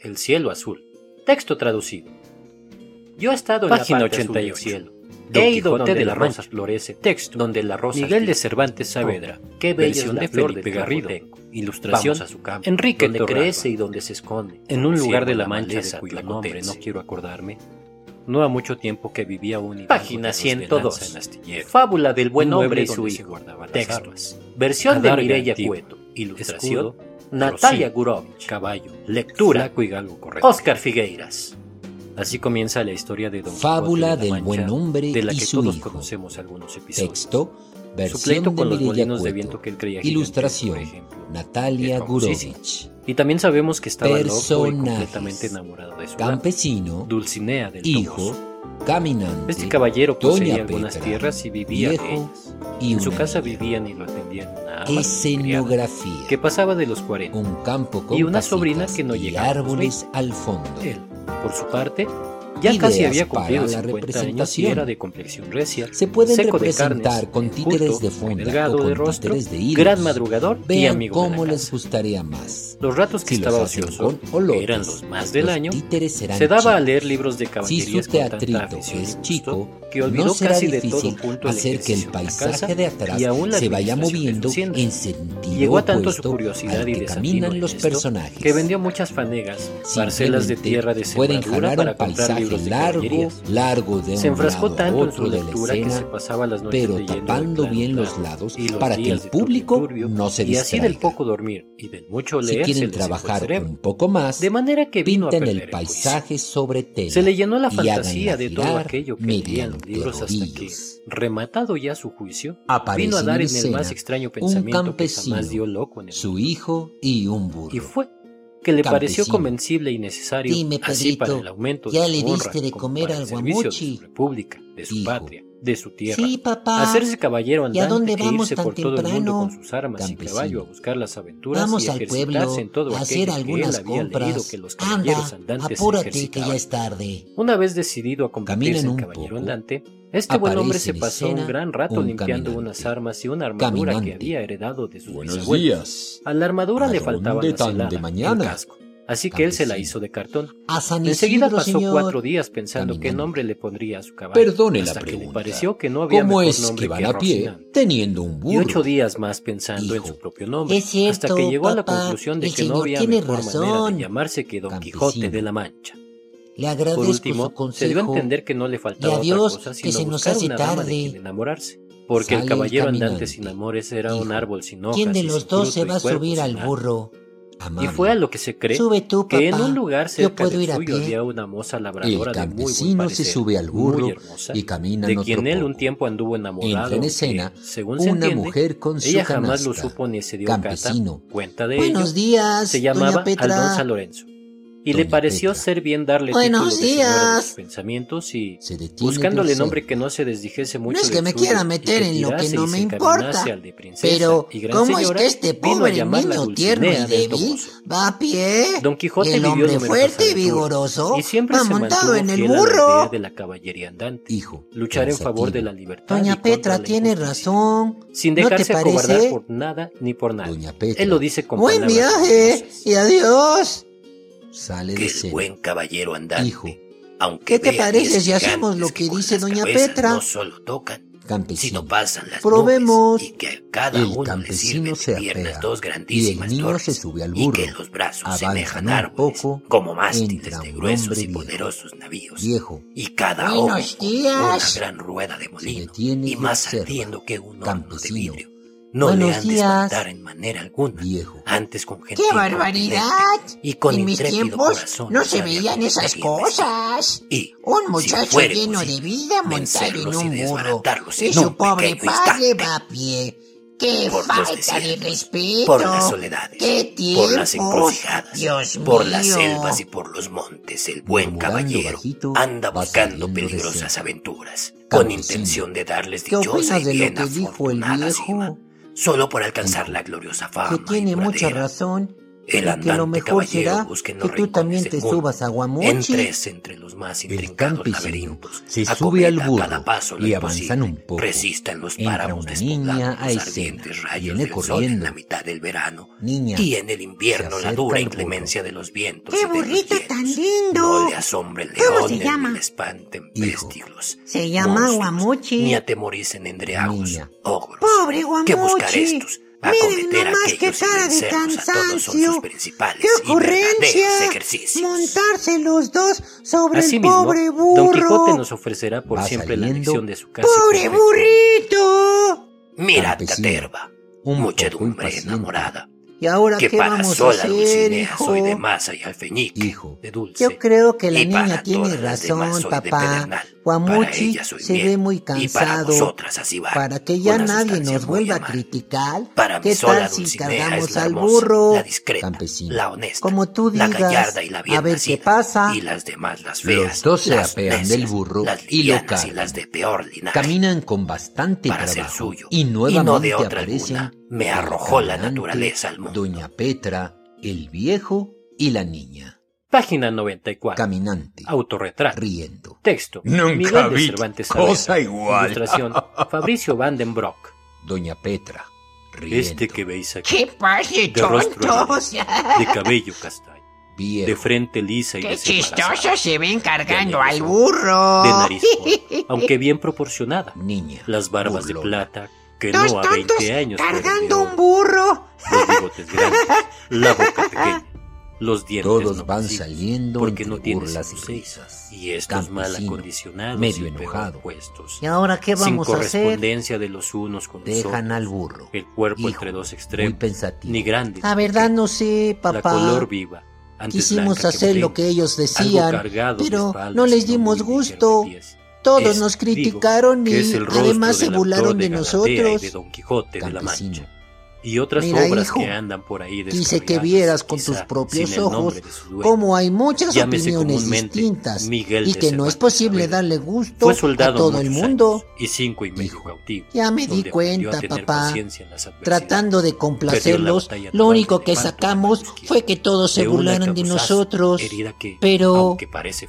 El cielo azul. Texto traducido. Yo he estado en Página la parte azul 88. del cielo. Don He ido donde de la la rosa florece. Texto. Donde la rosa Miguel de. Cervantes Saavedra. Oh, qué bella Versión es la de flor Felipe del Garrido. Camoteco. Ilustración Vamos a su campo, Enrique donde Torralba. crece y donde se esconde. En un lugar de la Mancha maleza de cuyo nombre no quiero acordarme, no ha mucho tiempo que vivía un Página de los de 102. lanza en. Fábula del buen hombre y su hijo. Texto. Versión de Mireya. Cueto. Ilustración. Escudo, Natalia rocío, Gurovich. Caballo. Lectura. Flaco y galgo correcto. Oscar Figueiras. Así comienza la historia de Don Fábula Quijote de la del Mancha, buen hombre de la y que su todos hijo. conocemos algunos episodios. Texto, versión pleito de con los Mireya molinos de viento que él creía Ilustración, por ejemplo. Natalia. Gurovich. Y también sabemos que estaba loco y completamente enamorado de su amante, Campesino, Dulcinea del hijo. Caminante, Este caballero poseía Doña algunas Petra, tierras y vivía de viejo ellas. y En su casa niña. vivían y lo atendían una ama criada, Escenografía. que pasaba de los 40. Un campo con y una casitas sobrina que no y llegaba a los árboles al fondo. Él, por su parte, ya casi había cumplido la 50 años y representación. era de complexión recia, Se pueden seco representar carnes, con títeres de delgado o con de rostro, títeres de hilos. gran madrugador y Vean amigo de cómo les gustaría más. Los ratos que Si estaba ocioso, que eran los más del los año, se daba a leer libros de Si caballerías su con tanta teatrito y es chico, que olvidó no será casi de todo difícil punto hacer que el paisaje de atrás y se vaya su moviendo en sentido Llegó a tanto su curiosidad y los personajes. que vendió muchas fanegas, parcelas de tierra de pueden sembradura jalar para comprar de largo, largo de Se un enfrascó lado a tanto en su otro de la lectura que se escena, pasaba las noches pero tapando bien los lados y los para que el público turbio, no se y así del distraiga. poco dormir y del mucho Si leer se quieren trabajar un poco más, de manera que vino pinten el paisaje sobre tela. Se le llenó la y fantasía de todo aquello que leían los libros hasta que, rematado ya su juicio, vino a dar en el escena más extraño pensamiento que jamás dio loco en el su hijo y un burro. Y fue que le pareció Campesino. convencible y necesario, Dime, así para Pedrito, el aumento ¿ya de le su honra, diste de como comer al servicio de guamuchi? su república, de su Hijo. patria, de su tierra. Sí, papá. Hacerse caballero ¿Y a andante dónde e vamos irse tan por todo el mundo temprano? con sus armas y Campesino. caballo a buscar las aventuras Vamos y al pueblo ejercitarse en todo a hacer aquello algunas que él había compras. que los caballeros Anda, andantes apúrate que ya es tarde. Una vez decidido a convertirse en un caballero poco. andante, este buen hombre Aparece se pasó un gran rato un limpiando caminante. unas armas y una armadura Caminante. que había heredado de sus Buenos bisabuelos. días. A la armadura ¿A le faltaba dónde la celada, de el mañana? casco. Así que él se la hizo de cartón. A San Enseguida Isidro, pasó señor. cuatro días pensando qué Caminante. nombre le pondría a su caballo. Perdone la hasta que le pregunta. pareció que no había ¿Cómo mejor es nombre que van que a pie Rocinante. teniendo un Y burro? ocho días más pensando en Hijo, su propio nombre, es cierto, hasta que llegó a la papá, conclusión de que no había mejor manera razón. de llamarse que Don Campesino. Quijote de la Mancha. Le Por agradezco último, su consejo. se dio a entender que no le faltaba Y adiós, otra cosa que sino se nos buscar hace una dama de tarde. quien enamorarse. Porque el Sale el caballero andante sin amores era un Hijo, árbol sin hojas ¿Quién de y los dos se y va a subir al nada. Y fue a lo que se cree Sube tú, papá. que en un lugar Yo cerca puedo del ir a suyo pie. había una moza El labradora de muy buen se sube al burro muy hermosa, y camina de quien él un tiempo anduvo enamorado. Entra en escena según se entiende, mujer con su ella jamás lo supo ni se dio Campesino. cata, cuenta de Buenos ello. días, Se llamaba doña Petra. Aldonza Lorenzo. Y le pareció Petra. ser bien darle Buenos título de señora de sus pensamientos y, buscándole de nombre que no se desdijese mucho No es que del me suyo quiera meter en lo que no me importa, encaminase al de princesa Pero, y gran ¿cómo es señora, que este pobre niño tierno y débil va a pie? Don Quijote el hombre fuerte y vigoroso y siempre va se montado en el burro. de la caballería andante, Hijo, luchar en favor de la libertad y Doña contra Petra tiene razón. sin ¿No te dejarse acobardar parece? por nada ni por nada. Doña Petra. Él lo dice con Buen palabras viaje y adiós. Sale que de el buen caballero andante, Hijo. aunque ¿Qué te parece si hacemos lo que dice doña Petra? No solo tocan, Campesino. sino pasan las Probemos. y que a cada El uno campesino se apea, dos y el grandísimas niño torres se sube al y burro. que los brazos Avanzan un poco, como mástiles de gruesos y poderosos navíos Viejo. y cada ojo días. una gran rueda de molino y y más ardiendo que un horno de vidrio no Buenos le han de espantar en manera alguna Viejo. antes con gentil ¡Qué barbaridad! y con en mis tiempos corazón no se veían esas cosas. y Un muchacho lleno de vida montado en un burro. Y su pobre padre instante. va a pie. ¡Qué Por falta de respeto! por las soledades, ¡Qué por las encrucijadas, ¡Dios por mío! las selvas y por los montes, el buen caballero bajito, anda buscando peligrosas aventuras, con intención de darles ¿Qué dichosa y bien afortunada cima, solo por alcanzar la gloriosa fama Que tiene mucha razón. El que lo andante mejor caballero será que tú rincones también te subas a Guamuchi. Entres entre los más El intrincados campesino laberintos. se sube al burro cada paso lo y avanzan un poco. Resista en los páramos una niña a escena. ardientes rayos Viene en la mitad del verano. Niña, Y en el invierno la dura inclemencia de los vientos. ¡Qué burrito tan lindo! No le asombre el ¿Cómo león se ni llama? le espanten. Se llama Guamuchi. Ni atemoricen endriagos, Niña. ogros. Pobre Guamuchi. ¿Qué buscar estos? Miren a nomás qué cara de vencerlos a todos son cansancio. ¡Qué ocurrencia! Montarse los dos sobre Asimismo, el pobre burro. Don Quijote nos ofrecerá por Va siempre la saliendo. lección de su casi ¡Pobre burrito! Mira, Caterva, un muchedumbre enamorada, ¿y ahora que qué para vamos a sola hacer, Dulcinea hijo? soy de masa y alfeñique, Hijo. de dulce. Yo creo que la niña tiene razón, papá. Guamuchi se miel, ve muy y para cansado. así va, Para que ya una nadie nos vuelva a criticar, Para ¿qué tal si cargamos la al hermosa, burro? la discreta, Campesino. la honesta, Como tú la digas, gallarda y la bien a ver nacida, qué pasa. y las demás las feas, Los dos se apean del burro las y lo y las de peor linaje. Caminan con bastante para trabajo suyo y nuevamente no de otra aparecen alguna, me arrojó la naturaleza al mundo. Doña Petra, el viejo y la niña. Página 94. Caminante, Autorretrato. riendo. Texto. Nunca Miguel de vi Cervantes cosa Saavedra. igual. Ilustración. Fabricio Van den Broek. Doña Petra, riendo. Este que veis aquí. ¿Qué pase, De rostro? De cabello castaño. Viejo. De frente lisa y ¡Qué chistoso se ven cargando De al burro! De nariz aunque bien proporcionada. Niña. Las barbas de plata que Dos no a tontos 20 años de cargando un burro. Los bigotes grandes, la boca pequeña, los dientes Todos no van saliendo porque no tienen burlas y risas. Y estos mal acondicionados medio y enojado. puestos. ¿Y ahora qué sin vamos a hacer? correspondencia de los unos con los Dejan otros. al burro. El cuerpo Hijo, entre dos Muy extremos, pensativo. ni grande. La verdad no sé, La papá. color viva. antes Quisimos blanca que hacer lo que ellos decían, pero espaldas, no les dimos gusto. Todos Es, nos criticaron y además se burlaron de y nosotros. de Don Quijote de la. Mancha. Y otras Mira, obras hijo, que andan por ahí Quise que vieras con tus propios ojos cómo hay muchas opiniones distintas Miguel y que no es posible darle gusto a todo el mundo. y cinco y medio cautivo. Ya me di cuenta, papá. Tratando de complacerlos, lo único que sacamos fue que todos se burlaran de nosotros. que, Pero,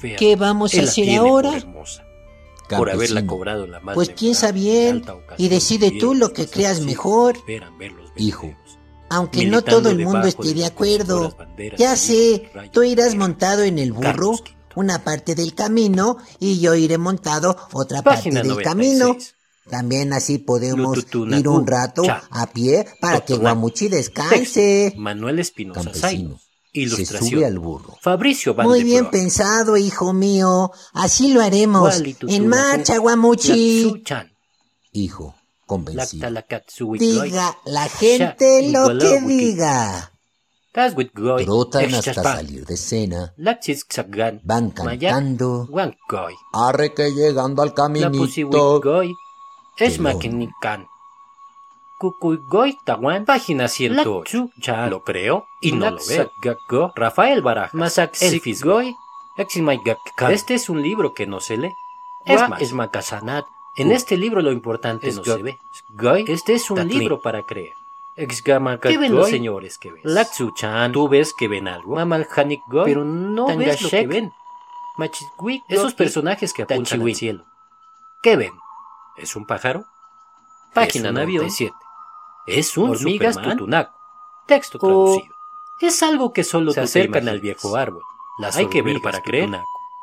fea, ¿qué vamos a hacer ahora? Hermosa, por haberla Campesino. cobrado la más Pues piensa bien y decide tú lo que creas mejor. Hijo. Aunque no todo el mundo esté de acuerdo. Ya sé, tú irás montado en el burro una parte del camino y yo iré montado otra parte del 96. camino. También así podemos ir un rato a pie para que. Guamuchi descanse. Manuel Espinosa Campesino. Se Ilustración. sube al burro. Fabricio Van Muy de bien pensado, hijo mío. Así lo haremos. En marcha, Guamuchi. Hijo, convencido. Diga la gente lo que diga. Trotan hasta salir de escena. Van cantando. Arre que llegando al caminito. Lapusihuitgoy, Cucuygoy Tawan, página 108. Ya lo creo y no lo veo. Rafael Barajas, Masaxifisgoy, Eximaygakka. Este es un libro que no se lee. Es más, Esmacasanat. En este libro lo importante no se ve. Este es un libro para creer. ¿Qué ven los señores que ves? Latsuchan, ¿tú ves que ven algo? Mamalhanik Goy, pero no ves lo que ven. Esos personajes que apuntan al cielo. ¿Qué ven? ¿Es un pájaro? Página 97. Es un hormigas tutunaco. Texto traducido. Es algo que solo se acercan al viejo árbol. Las hay que ver para creer.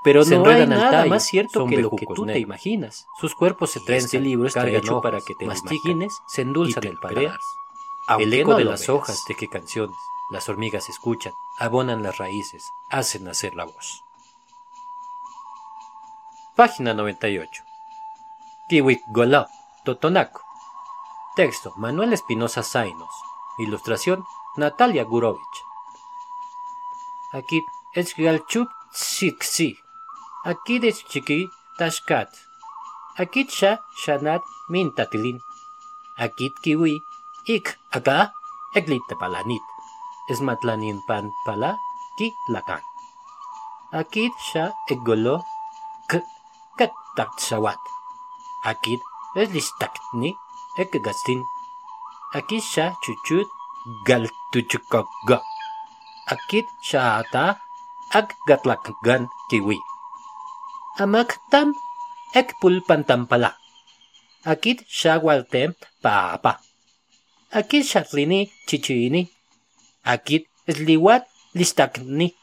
Pero Se no hay nada tallo, más cierto que lo que tú te imaginas. Sus cuerpos se trenzan. este libro está hecho para que te imagines, se endulzan el paladar. El eco no de las veas. hojas de qué canciones las hormigas escuchan, abonan las raíces, hacen nacer la voz. Página 98. Kiwik Golab, Totonaco. Texto: Manuel Espinosa Zainos. Ilustración: Natalia Gurovich. Aquí es Galchup Siksi. Aquí es Chiqui Tashkat. Aquí Sha Shanat Mintatilin. Akit kiwi, ik aga, eglita palanit. Esmatlanin pan pala, ki lakan. Akit sha egolo, k, kat taksawat. Akit eslistakni, ekgastin. Akit sha chuchut, gal tuchukoga. Akit shaata ak gatlakgan kiwi. Amaktam ek pulpantampala. Akit shawaltem paapa. Akit shatlini chichini. Akit sliwat listakni.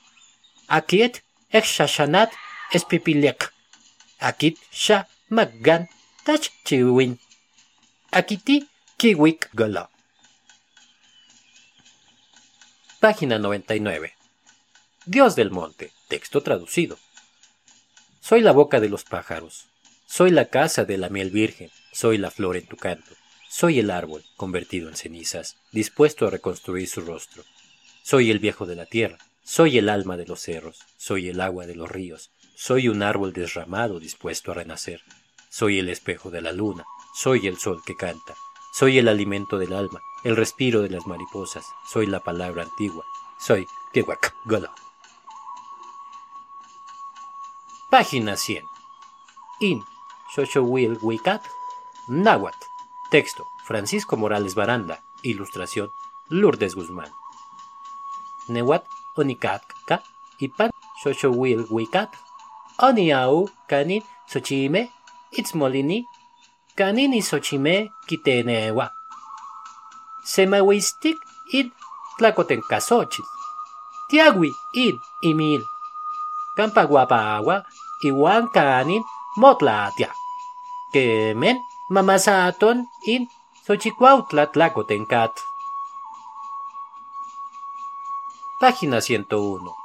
Akit ek shashanat espipilek. Akit sha maggan tach chiwin. Akiti kiwik gala. Página 99. Dios del monte. Texto traducido. Soy la boca de los pájaros. Soy la casa de la miel virgen. Soy la flor en tu canto. Soy el árbol, convertido en cenizas, dispuesto a reconstruir su rostro. Soy el viejo de la tierra. Soy el alma de los cerros. Soy el agua de los ríos. Soy un árbol desramado, dispuesto a renacer. Soy el espejo de la luna. Soy el sol que canta. Soy el alimento del alma, el respiro de las mariposas. Soy la palabra antigua. Soy Kewak Golo. Página 100. In Will Wikat. Nahuatl. Texto Francisco Morales Baranda. Ilustración Lourdes Guzmán. Newat Onikatka. Ipan Will Wikat. Oniau Kanin Sochime. Itzmolini kanini xochime kitenewa. Semahuistik in tlacotencasochil. Tiagui in imil. Campaguapaagua iwan kanin motlatia. Kemen mamasaton in Xochicuautla tlacotencat. Página 101.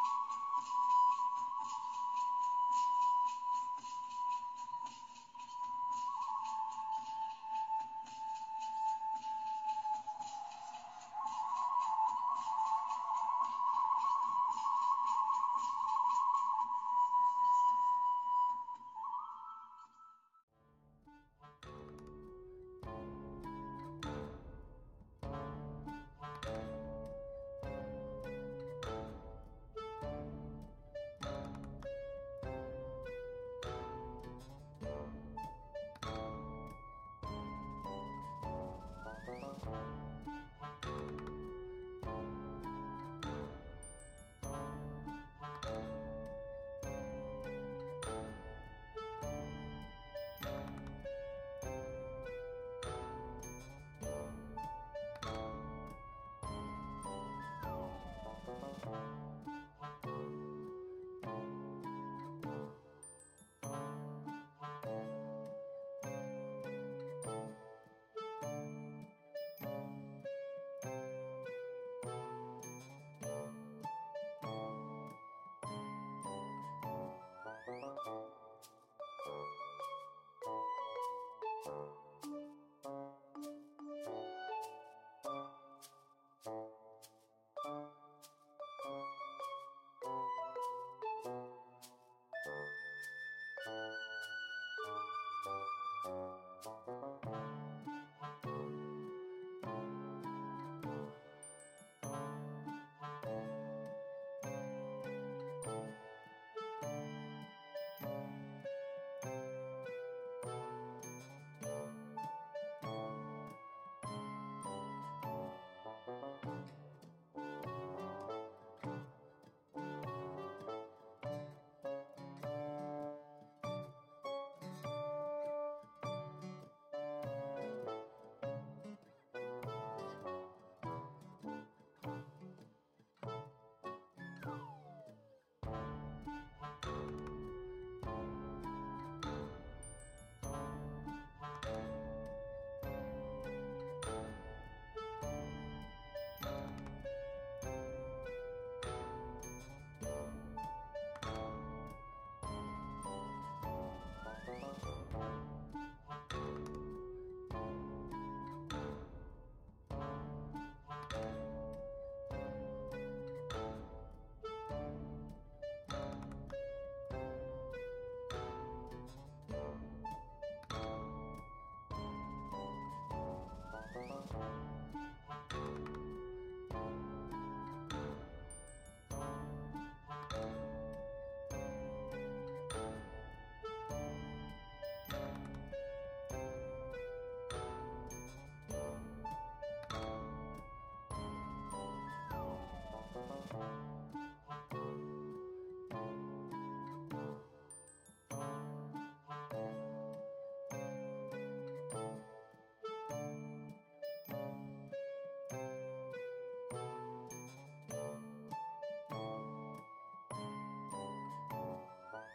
Bye.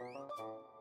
Thank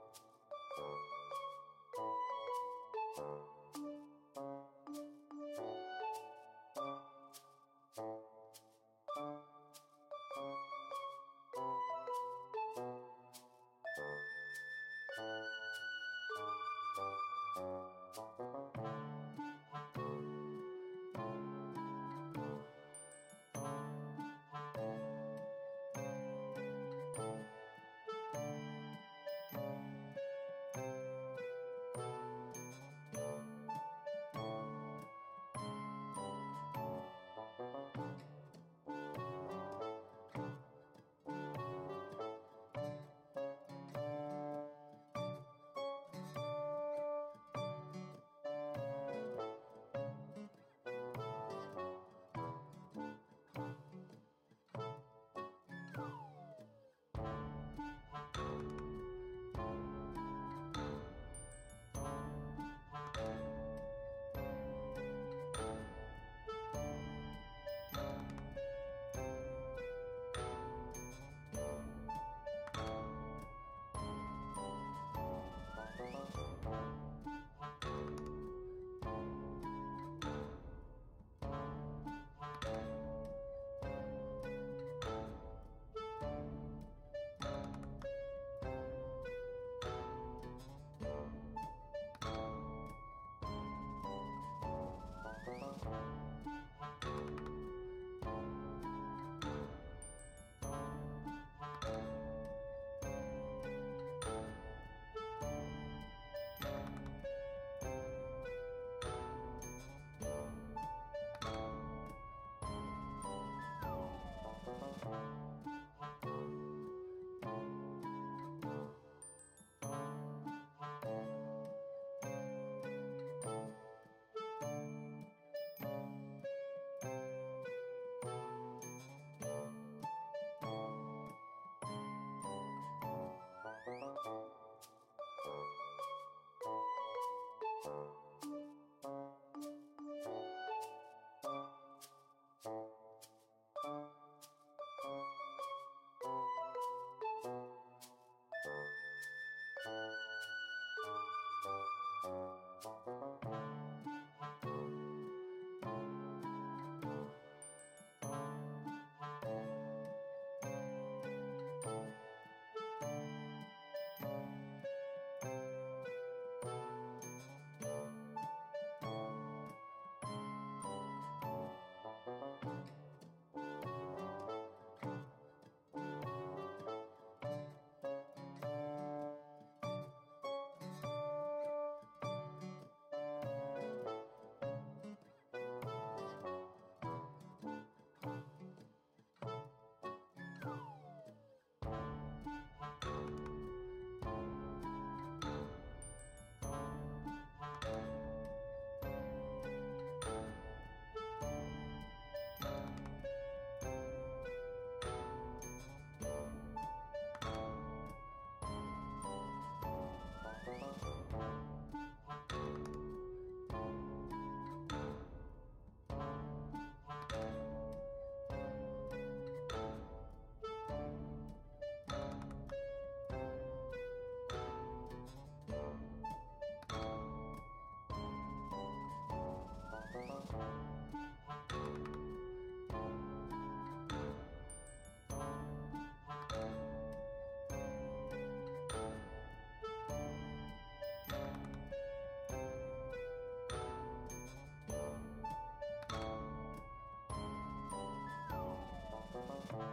Bye.